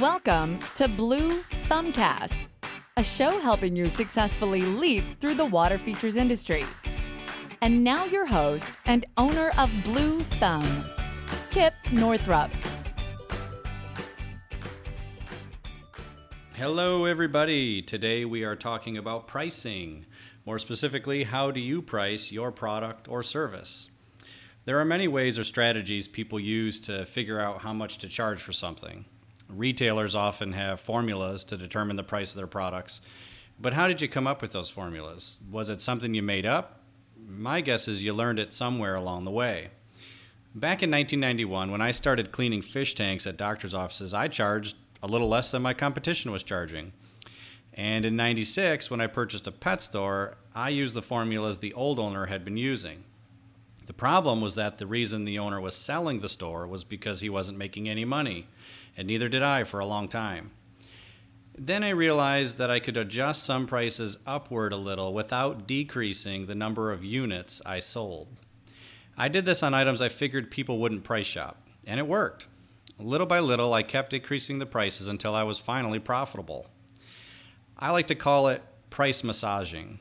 Welcome to Blue Thumbcast, a show helping you successfully leap through the water features industry. And now, your host and owner of Blue Thumb, Kip Northrup. Hello, everybody. Today we are talking about pricing. More specifically, how do you price your product or service? There are many ways or strategies people use to figure out how much to charge for something. Retailers often have formulas to determine the price of their products. But how did you come up with those formulas? Was it something you made up? My guess is you learned it somewhere along the way. Back in 1991, when I started cleaning fish tanks at doctors' offices, I charged a little less than my competition was charging. And in 96, when I purchased a pet store, I used the formulas the old owner had been using. The problem was that the reason the owner was selling the store was because he wasn't making any money, and neither did I for a long time. Then I realized that I could adjust some prices upward a little without decreasing the number of units I sold. I did this on items I figured people wouldn't price shop, and it worked. Little by little, I kept increasing the prices until I was finally profitable. I like to call it price massaging.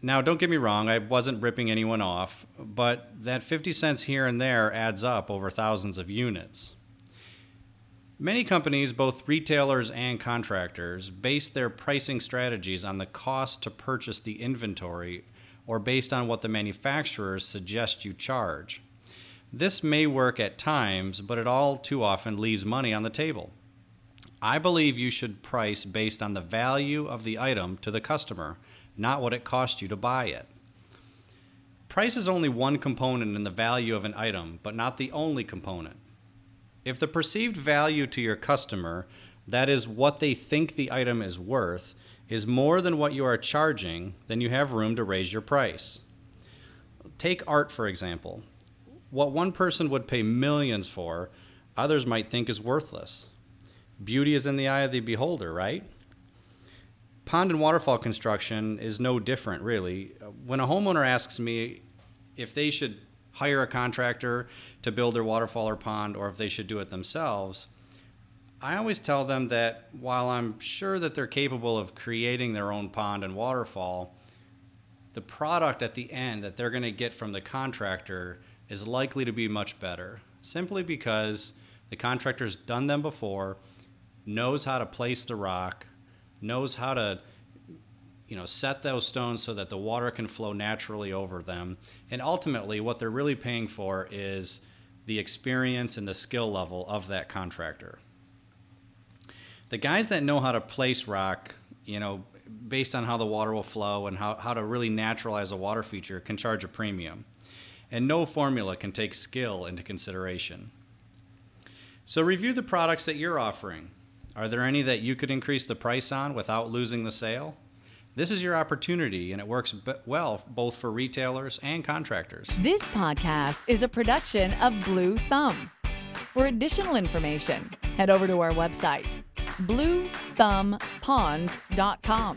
Now, don't get me wrong, I wasn't ripping anyone off, but that 50 cents here and there adds up over thousands of units. Many companies, both retailers and contractors, base their pricing strategies on the cost to purchase the inventory or based on what the manufacturers suggest you charge. This may work at times, but it all too often leaves money on the table. I believe you should price based on the value of the item to the customer not what it cost you to buy it. Price is only one component in the value of an item, but not the only component. If the perceived value to your customer, that is, what they think the item is worth, is more than what you are charging, then you have room to raise your price. Take art, for example. What one person would pay millions for, others might think is worthless. Beauty is in the eye of the beholder, right? Pond and waterfall construction is no different, really. When a homeowner asks me if they should hire a contractor to build their waterfall or pond or if they should do it themselves, I always tell them that while I'm sure that they're capable of creating their own pond and waterfall, the product at the end that they're going to get from the contractor is likely to be much better simply because the contractor's done them before, knows how to place the rock, knows how to you know set those stones so that the water can flow naturally over them. And ultimately what they're really paying for is the experience and the skill level of that contractor. The guys that know how to place rock you know based on how the water will flow and how, how to really naturalize a water feature can charge a premium. And no formula can take skill into consideration. So review the products that you're offering are there any that you could increase the price on without losing the sale? This is your opportunity, and it works well both for retailers and contractors. This podcast is a production of Blue Thumb. For additional information, head over to our website, bluethumbponds.com.